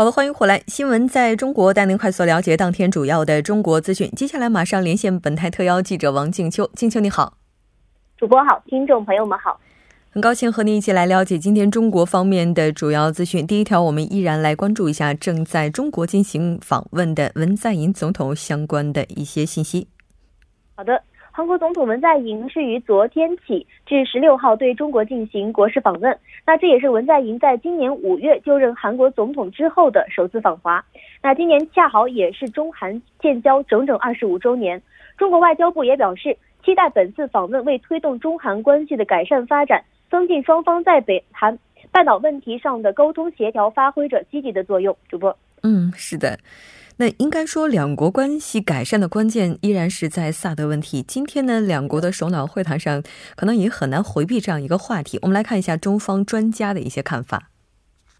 好的，欢迎回来。新闻在中国带您快速了解当天主要的中国资讯。接下来马上连线本台特邀记者王静秋。静秋你好，主播好，听众朋友们好，很高兴和您一起来了解今天中国方面的主要资讯。第一条，我们依然来关注一下正在中国进行访问的文在寅总统相关的一些信息。好的。韩国总统文在寅是于昨天起至十六号对中国进行国事访问，那这也是文在寅在今年五月就任韩国总统之后的首次访华。那今年恰好也是中韩建交整整二十五周年。中国外交部也表示，期待本次访问为推动中韩关系的改善发展，增进双方在北韩半岛问题上的沟通协调，发挥着积极的作用。主播，嗯，是的。那应该说，两国关系改善的关键依然是在萨德问题。今天呢，两国的首脑会谈上，可能也很难回避这样一个话题。我们来看一下中方专家的一些看法。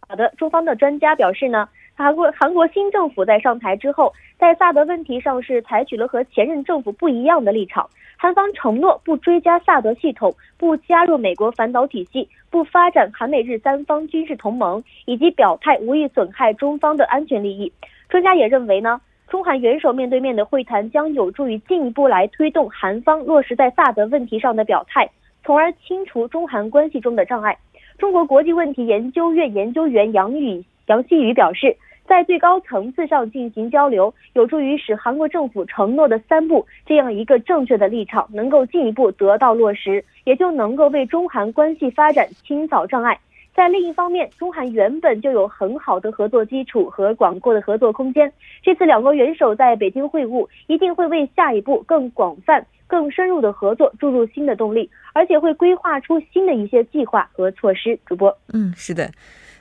好的，中方的专家表示呢，韩国韩国新政府在上台之后，在萨德问题上是采取了和前任政府不一样的立场。韩方承诺不追加萨德系统，不加入美国反导体系，不发展韩美日三方军事同盟，以及表态无意损害中方的安全利益。专家也认为呢，中韩元首面对面的会谈将有助于进一步来推动韩方落实在萨德问题上的表态，从而清除中韩关系中的障碍。中国国际问题研究院研究员杨宇杨希宇表示，在最高层次上进行交流，有助于使韩国政府承诺的三步这样一个正确的立场能够进一步得到落实，也就能够为中韩关系发展清扫障碍。在另一方面，中韩原本就有很好的合作基础和广阔的合作空间。这次两国元首在北京会晤，一定会为下一步更广泛、更深入的合作注入新的动力，而且会规划出新的一些计划和措施。主播，嗯，是的。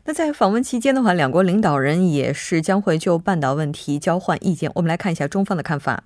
那在访问期间的话，两国领导人也是将会就半岛问题交换意见。我们来看一下中方的看法。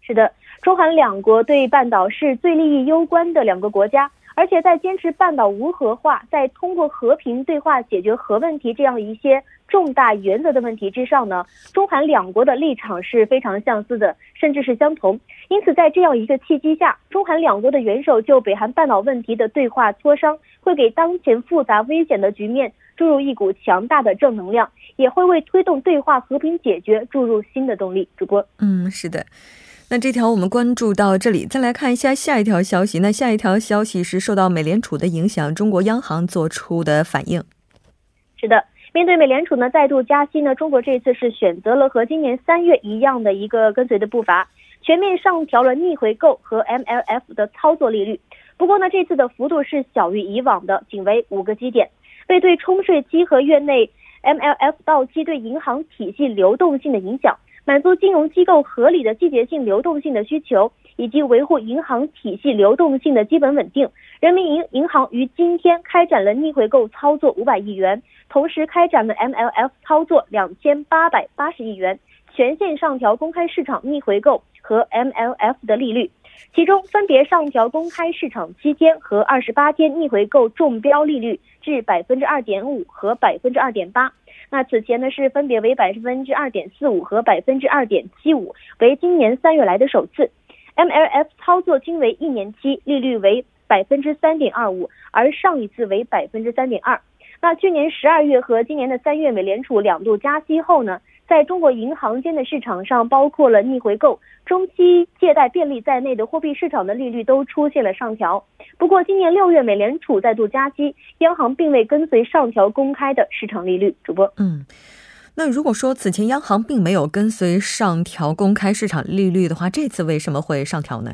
是的，中韩两国对半岛是最利益攸关的两个国家。而且在坚持半岛无核化，在通过和平对话解决核问题这样一些重大原则的问题之上呢，中韩两国的立场是非常相似的，甚至是相同。因此，在这样一个契机下，中韩两国的元首就北韩半岛问题的对话磋商，会给当前复杂危险的局面注入一股强大的正能量，也会为推动对话和平解决注入新的动力。主播，嗯，是的。那这条我们关注到这里，再来看一下下一条消息。那下一条消息是受到美联储的影响，中国央行做出的反应。是的，面对美联储呢再度加息呢，中国这次是选择了和今年三月一样的一个跟随的步伐，全面上调了逆回购和 MLF 的操作利率。不过呢，这次的幅度是小于以往的，仅为五个基点，为对冲税期和月内 MLF 到期对银行体系流动性的影响。满足金融机构合理的季节性流动性的需求，以及维护银行体系流动性的基本稳定。人民银银行于今天开展了逆回购操作五百亿元，同时开展了 MLF 操作两千八百八十亿元，全线上调公开市场逆回购和 MLF 的利率，其中分别上调公开市场七天和二十八天逆回购中标利率至百分之二点五和百分之二点八。那此前呢是分别为百分之二点四五和百分之二点七五，为今年三月来的首次。MLF 操作均为一年期，利率为百分之三点二五，而上一次为百分之三点二。那去年十二月和今年的三月，美联储两度加息后呢？在中国银行间的市场上，包括了逆回购、中期借贷便利在内的货币市场的利率都出现了上调。不过，今年六月美联储再度加息，央行并未跟随上调公开的市场利率。主播，嗯，那如果说此前央行并没有跟随上调公开市场利率的话，这次为什么会上调呢？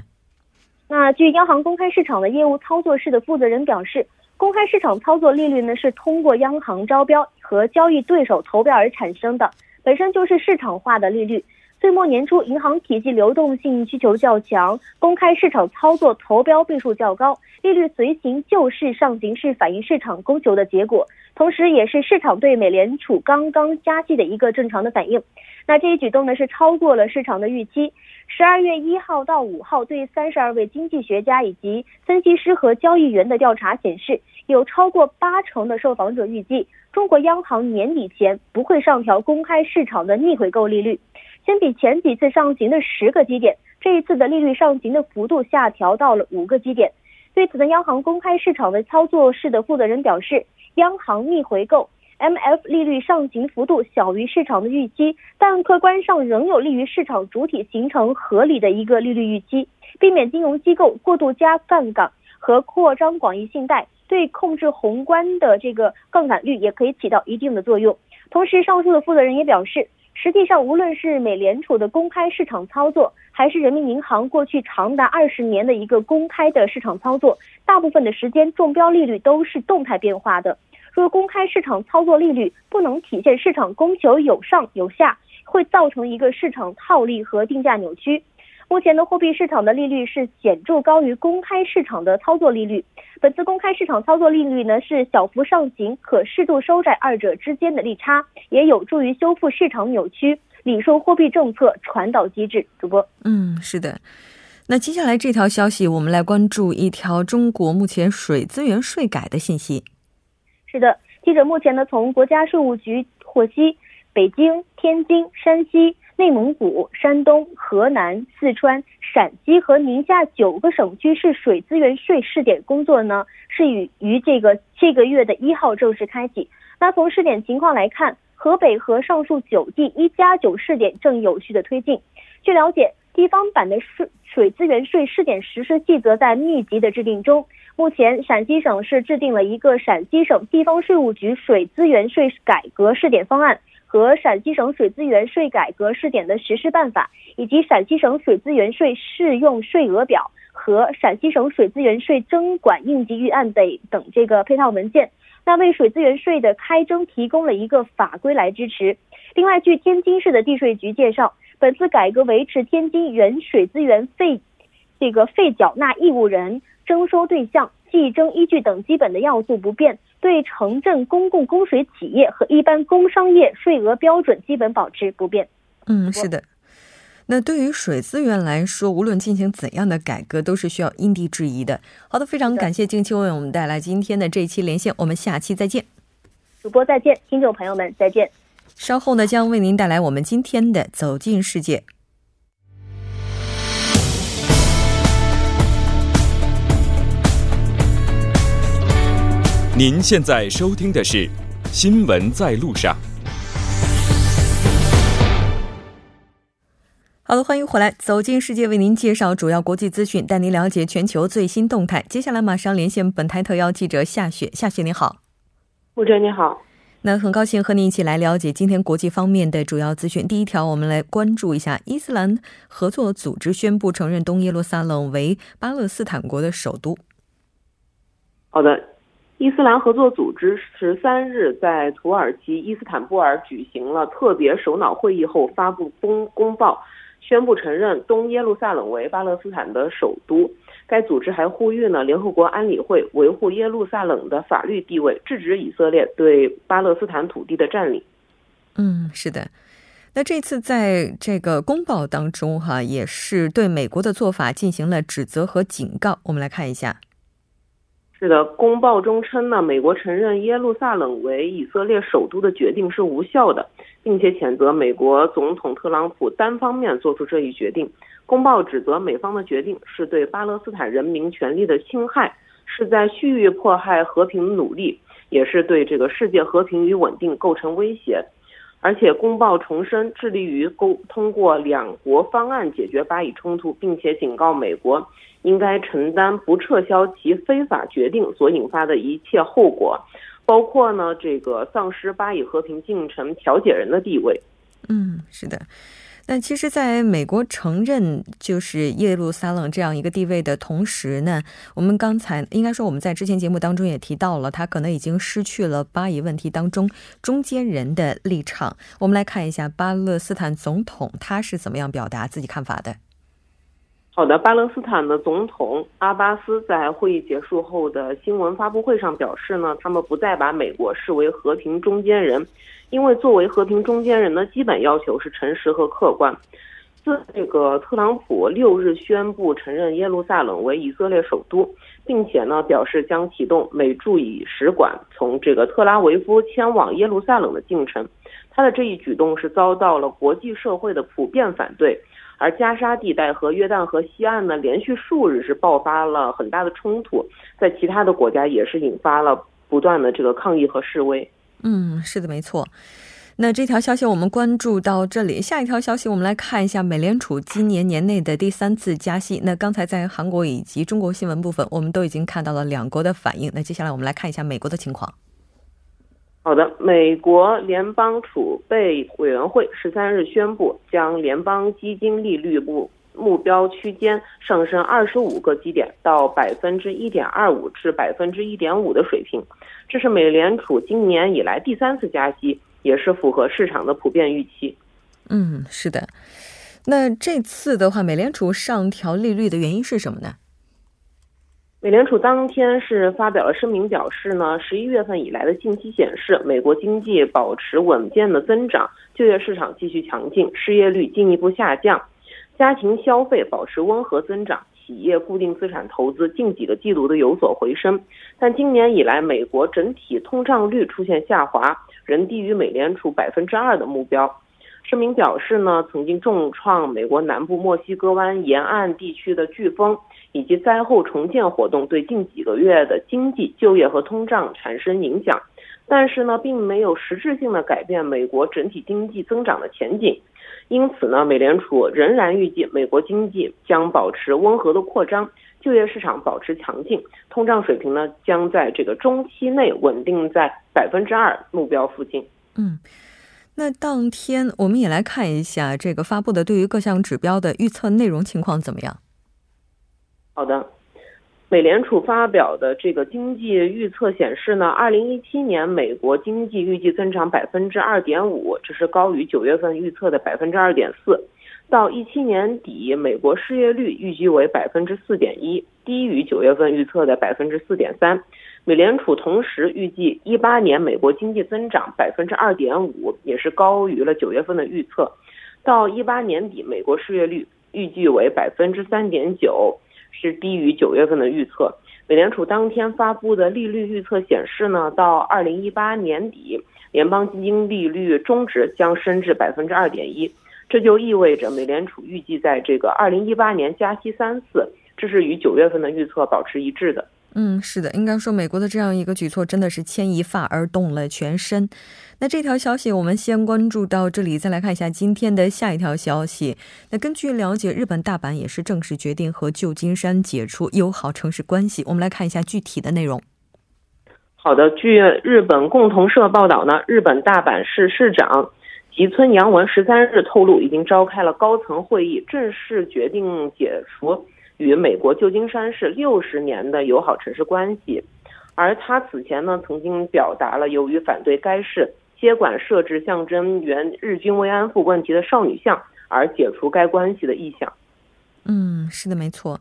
那据央行公开市场的业务操作室的负责人表示，公开市场操作利率呢是通过央行招标和交易对手投标而产生的。本身就是市场化的利率。岁末年初，银行体系流动性需求较强，公开市场操作投标倍数较高，利率随行就市上行是反映市场供求的结果，同时也是市场对美联储刚刚加息的一个正常的反应。那这一举动呢，是超过了市场的预期。十二月一号到五号，对三十二位经济学家以及分析师和交易员的调查显示，有超过八成的受访者预计，中国央行年底前不会上调公开市场的逆回购利率。相比前几次上行的十个基点，这一次的利率上行的幅度下调到了五个基点。对此呢，央行公开市场的操作室的负责人表示，央行逆回购 MF 利率上行幅度小于市场的预期，但客观上仍有利于市场主体形成合理的一个利率预期，避免金融机构过度加杠杆和扩张广义信贷，对控制宏观的这个杠杆率也可以起到一定的作用。同时，上述的负责人也表示。实际上，无论是美联储的公开市场操作，还是人民银行过去长达二十年的一个公开的市场操作，大部分的时间中标利率都是动态变化的。若公开市场操作利率不能体现市场供求有上有下，会造成一个市场套利和定价扭曲。目前的货币市场的利率是显著高于公开市场的操作利率。本次公开市场操作利率呢是小幅上行，可适度收窄二者之间的利差，也有助于修复市场扭曲，理顺货币政策传导机制。主播，嗯，是的。那接下来这条消息，我们来关注一条中国目前水资源税改的信息。是的，记者目前呢从国家税务局获悉，北京、天津、山西。内蒙古、山东、河南、四川、陕西和宁夏九个省区市水资源税试点工作呢，是于于这个这个月的一号正式开启。那从试点情况来看，河北和上述九地一加九试点正有序的推进。据了解，地方版的税水资源税试点实施细则在密集的制定中。目前，陕西省是制定了一个陕西省地方税务局水资源税改革试点方案。和陕西省水资源税改革试点的实施办法，以及陕西省水资源税适用税额表和陕西省水资源税征管应急预案等等这个配套文件，那为水资源税的开征提供了一个法规来支持。另外，据天津市的地税局介绍，本次改革维持天津原水资源费这个费缴纳义务人、征收对象、计征依据等基本的要素不变。对城镇公共供水企业和一般工商业税额标准基本保持不变。嗯，是的。那对于水资源来说，无论进行怎样的改革，都是需要因地制宜的。好的，非常感谢静秋为我们带来今天的这一期连线，我们下期再见。主播再见，听众朋友们再见。稍后呢，将为您带来我们今天的走进世界。您现在收听的是《新闻在路上》。好的，欢迎回来，走进世界，为您介绍主要国际资讯，带您了解全球最新动态。接下来马上连线本台特邀记者夏雪，夏雪你好，吴哲你好。那很高兴和您一起来了解今天国际方面的主要资讯。第一条，我们来关注一下伊斯兰合作组织宣布承认东耶路撒冷为巴勒斯坦国的首都。好的。伊斯兰合作组织十三日在土耳其伊斯坦布尔举行了特别首脑会议后发布公公报，宣布承认东耶路撒冷为巴勒斯坦的首都。该组织还呼吁呢，联合国安理会维护耶路撒冷的法律地位，制止以色列对巴勒斯坦土地的占领。嗯，是的。那这次在这个公报当中，哈，也是对美国的做法进行了指责和警告。我们来看一下。是的，公报中称呢，美国承认耶路撒冷为以色列首都的决定是无效的，并且谴责美国总统特朗普单方面做出这一决定。公报指责美方的决定是对巴勒斯坦人民权利的侵害，是在蓄意迫害和平努力，也是对这个世界和平与稳定构成威胁。而且，公报重申致力于沟通过两国方案解决巴以冲突，并且警告美国应该承担不撤销其非法决定所引发的一切后果，包括呢这个丧失巴以和平进程调解人的地位。嗯，是的。那其实，在美国承认就是耶路撒冷这样一个地位的同时呢，我们刚才应该说我们在之前节目当中也提到了，他可能已经失去了巴以问题当中中间人的立场。我们来看一下巴勒斯坦总统他是怎么样表达自己看法的。好的，巴勒斯坦的总统阿巴斯在会议结束后的新闻发布会上表示呢，他们不再把美国视为和平中间人。因为作为和平中间人的基本要求是诚实和客观。自这个特朗普六日宣布承认耶路撒冷为以色列首都，并且呢表示将启动美驻以使馆从这个特拉维夫迁往耶路撒冷的进程，他的这一举动是遭到了国际社会的普遍反对。而加沙地带和约旦河西岸呢，连续数日是爆发了很大的冲突，在其他的国家也是引发了不断的这个抗议和示威。嗯，是的，没错。那这条消息我们关注到这里，下一条消息我们来看一下美联储今年年内的第三次加息。那刚才在韩国以及中国新闻部分，我们都已经看到了两国的反应。那接下来我们来看一下美国的情况。好的，美国联邦储备委员会十三日宣布，将联邦基金利率目目标区间上升二十五个基点到百分之一点二五至百分之一点五的水平。这是美联储今年以来第三次加息，也是符合市场的普遍预期。嗯，是的。那这次的话，美联储上调利率的原因是什么呢？美联储当天是发表了声明，表示呢，十一月份以来的近期显示，美国经济保持稳健的增长，就业市场继续强劲，失业率进一步下降，家庭消费保持温和增长。企业固定资产投资近几个季度都有所回升，但今年以来，美国整体通胀率出现下滑，仍低于美联储百分之二的目标。声明表示呢，曾经重创美国南部墨西哥湾沿岸地区的飓风以及灾后重建活动对近几个月的经济、就业和通胀产生影响，但是呢，并没有实质性的改变美国整体经济增长的前景。因此呢，美联储仍然预计美国经济将保持温和的扩张，就业市场保持强劲，通胀水平呢将在这个中期内稳定在百分之二目标附近。嗯，那当天我们也来看一下这个发布的对于各项指标的预测内容情况怎么样？好的。美联储发表的这个经济预测显示呢，二零一七年美国经济预计增长百分之二点五，这是高于九月份预测的百分之二点四。到一七年底，美国失业率预计为百分之四点一，低于九月份预测的百分之四点三。美联储同时预计一八年美国经济增长百分之二点五，也是高于了九月份的预测。到一八年底，美国失业率预计为百分之三点九。是低于九月份的预测。美联储当天发布的利率预测显示呢，到二零一八年底，联邦基金利率中值将升至百分之二点一。这就意味着美联储预计在这个二零一八年加息三次，这是与九月份的预测保持一致的。嗯，是的，应该说美国的这样一个举措真的是牵一发而动了全身。那这条消息我们先关注到这里，再来看一下今天的下一条消息。那根据了解，日本大阪也是正式决定和旧金山解除友好城市关系。我们来看一下具体的内容。好的，据日本共同社报道呢，日本大阪市市长吉村洋文十三日透露，已经召开了高层会议，正式决定解除。与美国旧金山市六十年的友好城市关系，而他此前呢曾经表达了由于反对该市接管设置象征原日军慰安妇问题的少女像而解除该关系的意向。嗯，是的，没错。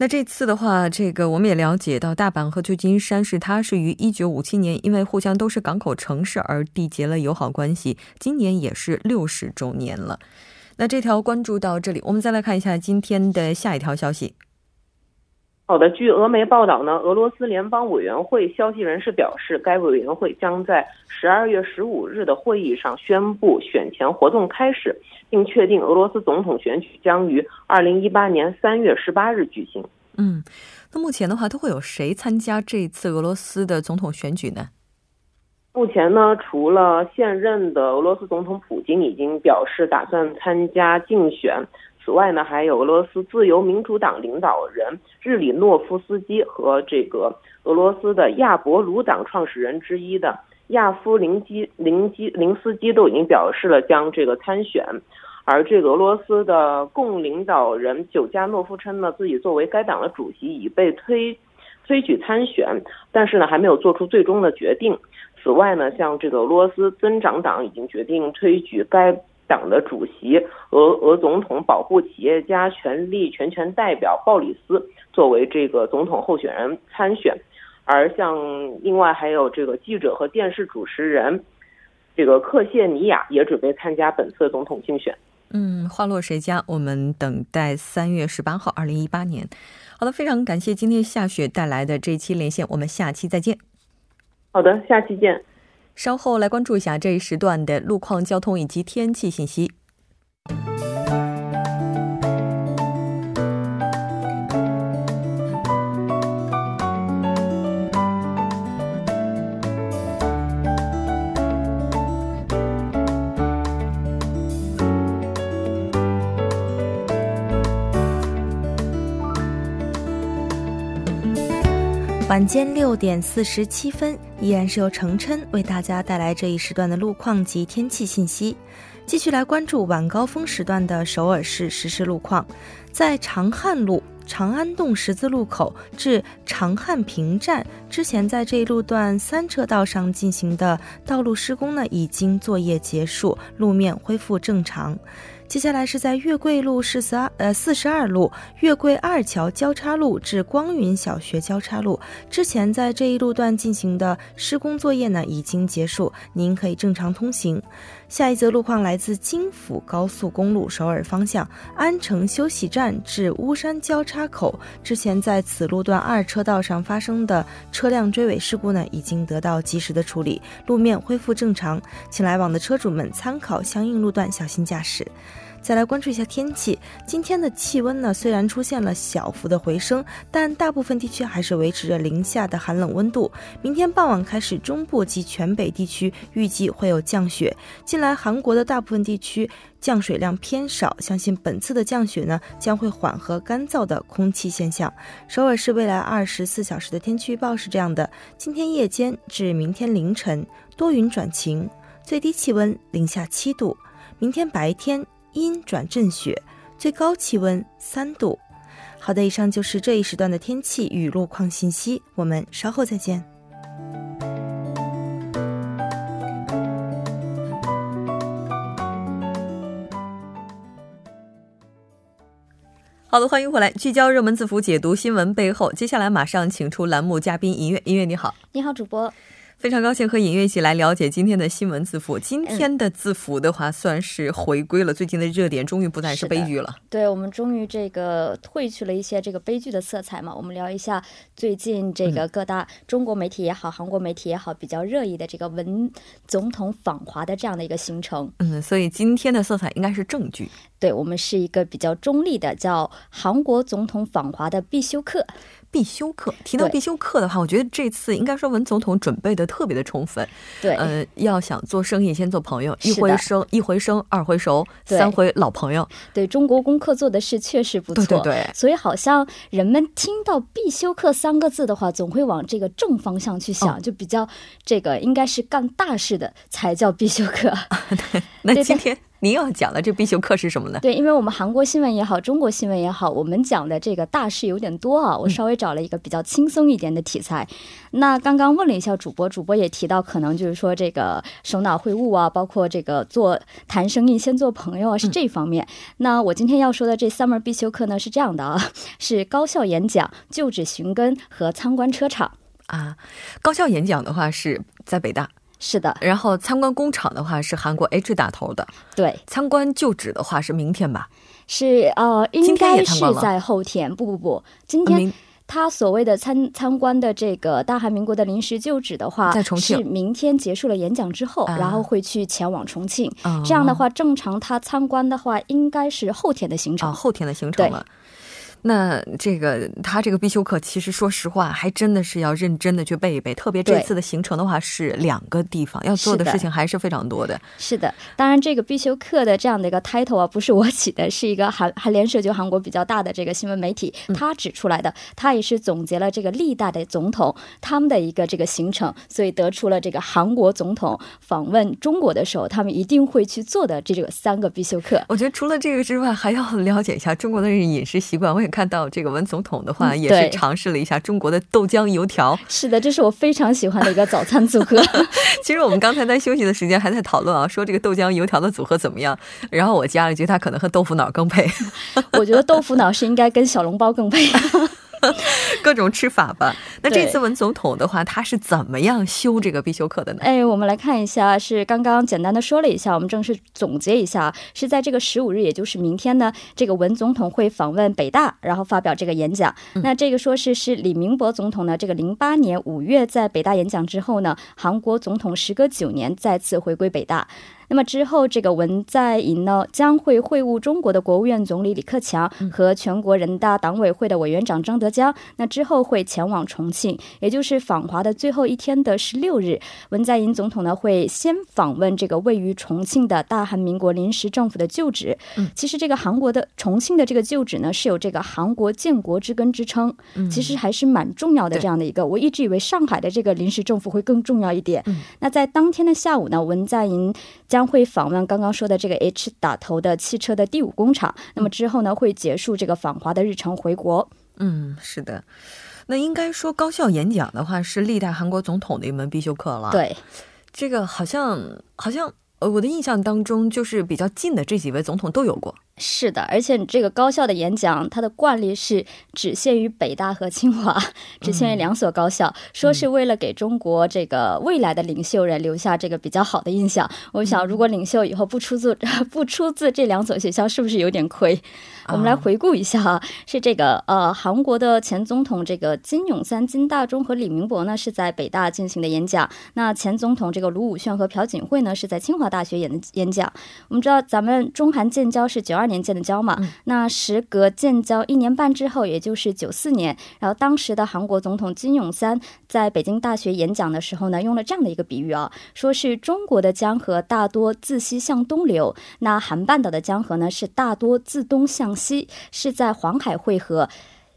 那这次的话，这个我们也了解到，大阪和旧金山市它是于一九五七年因为互相都是港口城市而缔结了友好关系，今年也是六十周年了。那这条关注到这里，我们再来看一下今天的下一条消息。好的，据俄媒报道呢，俄罗斯联邦委员会消息人士表示，该委员会将在十二月十五日的会议上宣布选前活动开始，并确定俄罗斯总统选举将于二零一八年三月十八日举行。嗯，那目前的话，都会有谁参加这次俄罗斯的总统选举呢？目前呢，除了现任的俄罗斯总统普京已经表示打算参加竞选，此外呢，还有俄罗斯自由民主党领导人日里诺夫斯基和这个俄罗斯的亚伯鲁党创始人之一的亚夫林基林基林斯基都已经表示了将这个参选。而这个俄罗斯的共领导人久加诺夫称呢，自己作为该党的主席已被推推举参选，但是呢还没有做出最终的决定。此外呢，像这个俄罗斯增长党已经决定推举该党的主席俄俄总统保护企业家权利全权代表鲍里斯作为这个总统候选人参选，而像另外还有这个记者和电视主持人这个克谢尼亚也准备参加本次总统竞选。嗯，花落谁家？我们等待三月十八号，二零一八年。好的，非常感谢今天夏雪带来的这一期连线，我们下期再见。好的，下期见。稍后来关注一下这一时段的路况、交通以及天气信息。晚间六点四十七分，依然是由程琛为大家带来这一时段的路况及天气信息。继续来关注晚高峰时段的首尔市实时路况。在长汉路长安洞十字路口至长汉平站之前，在这一路段三车道上进行的道路施工呢，已经作业结束，路面恢复正常。接下来是在月桂路四十二呃四十二路月桂二桥交叉路至光云小学交叉路之前，在这一路段进行的施工作业呢已经结束，您可以正常通行。下一则路况来自京釜高速公路首尔方向安城休息站至巫山交叉口之前，在此路段二车道上发生的车辆追尾事故呢已经得到及时的处理，路面恢复正常，请来往的车主们参考相应路段小心驾驶。再来关注一下天气。今天的气温呢，虽然出现了小幅的回升，但大部分地区还是维持着零下的寒冷温度。明天傍晚开始，中部及全北地区预计会有降雪。近来韩国的大部分地区降水量偏少，相信本次的降雪呢，将会缓和干燥的空气现象。首尔市未来二十四小时的天气预报是这样的：今天夜间至明天凌晨多云转晴，最低气温零下七度；明天白天。阴转阵雪，最高气温三度。好的，以上就是这一时段的天气与路况信息，我们稍后再见。好的，欢迎回来，聚焦热门字符，解读新闻背后。接下来马上请出栏目嘉宾音乐，音乐你好，你好，主播。非常高兴和尹月一起来了解今天的新闻字符。今天的字符的话，算是回归了最近的热点，终于不再是悲剧了。对我们终于这个褪去了一些这个悲剧的色彩嘛。我们聊一下最近这个各大中国媒体也好，韩国媒体也好，比较热议的这个文总统访华的这样的一个行程。嗯，所以今天的色彩应该是正剧。对我们是一个比较中立的，叫韩国总统访华的必修课。必修课提到必修课的话，我觉得这次应该说文总统准备的特别的充分。对，呃，要想做生意，先做朋友，一回生一回生，二回熟，三回老朋友。对中国功课做的是确实不错。对对对。所以好像人们听到必修课三个字的话，总会往这个正方向去想，就比较这个应该是干大事的才叫必修课。对，那今天。您要讲的这必修课是什么呢？对，因为我们韩国新闻也好，中国新闻也好，我们讲的这个大事有点多啊。我稍微找了一个比较轻松一点的题材。那刚刚问了一下主播，主播也提到，可能就是说这个首脑会晤啊，包括这个做谈生意先做朋友啊，是这方面。那我今天要说的这 summer 必修课呢，是这样的啊，是高校演讲、就职寻根和参观车厂啊。高校演讲的话是在北大。是的，然后参观工厂的话是韩国 H 打头的，对。参观旧址的话是明天吧？是呃，应该是在后天。不不不，今天他所谓的参参观的这个大韩民国的临时旧址的话，在重庆。是明天结束了演讲之后，然后会去前往重庆。这样的话，正常他参观的话，应该是后天的行程。后天的行程了。那这个他这个必修课，其实说实话，还真的是要认真的去背一背。特别这次的行程的话，是两个地方要做的事情还是非常多的。是的，当然这个必修课的这样的一个 title 啊，不是我起的，是一个韩韩联社就韩国比较大的这个新闻媒体他指出来的。他也是总结了这个历代的总统他们的一个这个行程，所以得出了这个韩国总统访问中国的时候，他们一定会去做的这个三个必修课。我觉得除了这个之外，还要了解一下中国的饮食习惯。我也看到这个文总统的话，也是尝试了一下中国的豆浆油条。是的，这是我非常喜欢的一个早餐组合。其实我们刚才在休息的时间还在讨论啊，说这个豆浆油条的组合怎么样。然后我加了一句，它可能和豆腐脑更配。我觉得豆腐脑是应该跟小笼包更配。各种吃法吧。那这次文总统的话，他是怎么样修这个必修课的呢？哎，我们来看一下，是刚刚简单的说了一下，我们正式总结一下，是在这个十五日，也就是明天呢，这个文总统会访问北大，然后发表这个演讲。那这个说是是李明博总统呢，这个零八年五月在北大演讲之后呢，韩国总统时隔九年再次回归北大。那么之后，这个文在寅呢将会会晤中国的国务院总理李克强和全国人大党委会的委员长张德江。那之后会前往重庆，也就是访华的最后一天的十六日，文在寅总统呢会先访问这个位于重庆的大韩民国临时政府的旧址。嗯，其实这个韩国的重庆的这个旧址呢是有这个韩国建国之根之称，其实还是蛮重要的这样的一个。我一直以为上海的这个临时政府会更重要一点。那在当天的下午呢，文在寅将将会访问刚刚说的这个 H 打头的汽车的第五工厂，那么之后呢会结束这个访华的日程回国。嗯，是的，那应该说高校演讲的话是历代韩国总统的一门必修课了。对，这个好像好像呃我的印象当中就是比较近的这几位总统都有过。是的，而且这个高校的演讲，它的惯例是只限于北大和清华，只限于两所高校，说是为了给中国这个未来的领袖人留下这个比较好的印象。我想，如果领袖以后不出自 不出自这两所学校，是不是有点亏？我们来回顾一下啊，是这个呃，韩国的前总统这个金永三、金大中和李明博呢是在北大进行的演讲，那前总统这个卢武铉和朴槿惠呢是在清华大学演的演讲。我们知道，咱们中韩建交是九二。年建的交嘛，那时隔建交一年半之后，也就是九四年，然后当时的韩国总统金泳三在北京大学演讲的时候呢，用了这样的一个比喻啊，说是中国的江河大多自西向东流，那韩半岛的江河呢是大多自东向西，是在黄海汇合，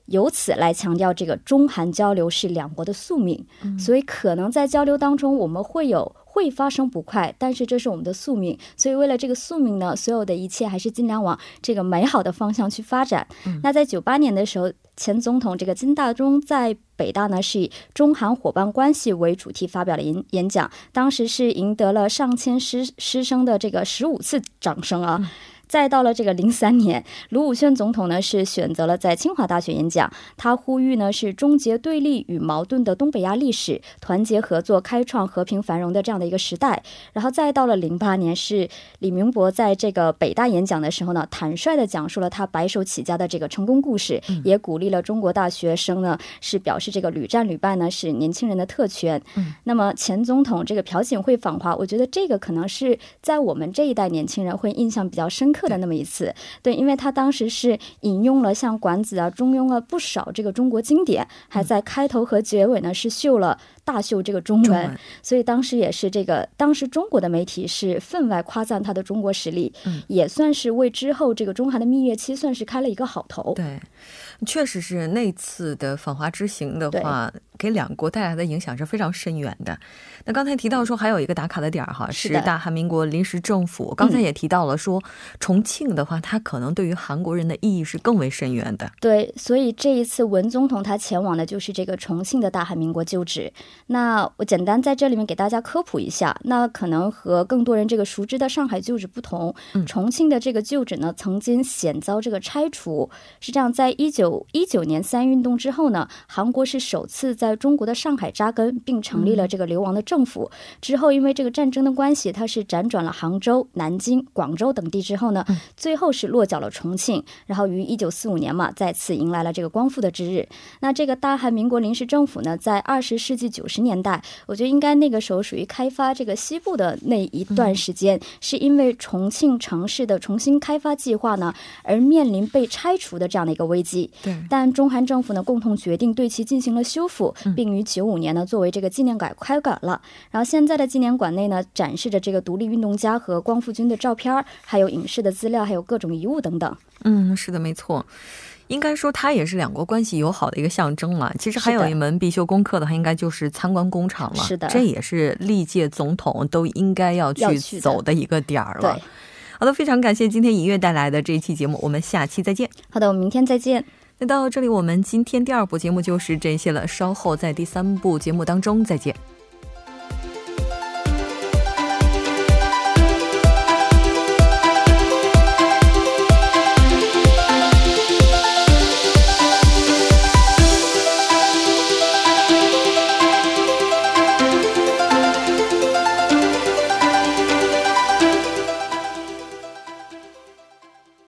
由此来强调这个中韩交流是两国的宿命，所以可能在交流当中我们会有。会发生不快，但是这是我们的宿命，所以为了这个宿命呢，所有的一切还是尽量往这个美好的方向去发展。那在九八年的时候，前总统这个金大中在北大呢是以中韩伙伴关系为主题发表了演演讲，当时是赢得了上千师师生的这个十五次掌声啊。再到了这个零三年，卢武铉总统呢是选择了在清华大学演讲，他呼吁呢是终结对立与矛盾的东北亚历史，团结合作，开创和平繁荣的这样的一个时代。然后再到了零八年，是李明博在这个北大演讲的时候呢，坦率的讲述了他白手起家的这个成功故事，也鼓励了中国大学生呢是表示这个屡战屡败呢是年轻人的特权。那么前总统这个朴槿惠访华，我觉得这个可能是在我们这一代年轻人会印象比较深刻。的那么一次，对，因为他当时是引用了像《管子》啊、《中庸》啊不少这个中国经典，还在开头和结尾呢是秀了大秀这个中文，所以当时也是这个当时中国的媒体是分外夸赞他的中国实力，也算是为之后这个中韩的蜜月期算是开了一个好头。对。确实是那次的访华之行的话，给两国带来的影响是非常深远的。那刚才提到说还有一个打卡的点儿哈，是大韩民国临时政府。刚才也提到了说，重庆的话，它可能对于韩国人的意义是更为深远的。对，所以这一次文总统他前往的就是这个重庆的大韩民国旧址。那我简单在这里面给大家科普一下，那可能和更多人这个熟知的上海旧址不同，重庆的这个旧址呢，曾经险遭这个拆除，是这样，在一九。一九年三运动之后呢，韩国是首次在中国的上海扎根，并成立了这个流亡的政府。之后因为这个战争的关系，它是辗转了杭州、南京、广州等地之后呢，最后是落脚了重庆。然后于一九四五年嘛，再次迎来了这个光复的之日。那这个大韩民国临时政府呢，在二十世纪九。九十年代，我觉得应该那个时候属于开发这个西部的那一段时间，是因为重庆城市的重新开发计划呢而面临被拆除的这样的一个危机。对，但中韩政府呢共同决定对其进行了修复，并于九五年呢作为这个纪念馆开馆了。然后现在的纪念馆内呢展示着这个独立运动家和光复军的照片，还有影视的资料，还有各种遗物等等。嗯，是的，没错。应该说，它也是两国关系友好的一个象征了。其实还有一门必修功课的话，应该就是参观工厂了。是的，这也是历届总统都应该要去走的一个点儿了。好的，非常感谢今天尹月带来的这一期节目，我们下期再见。好的，我们明天再见。那到这里，我们今天第二部节目就是这些了。稍后在第三部节目当中再见。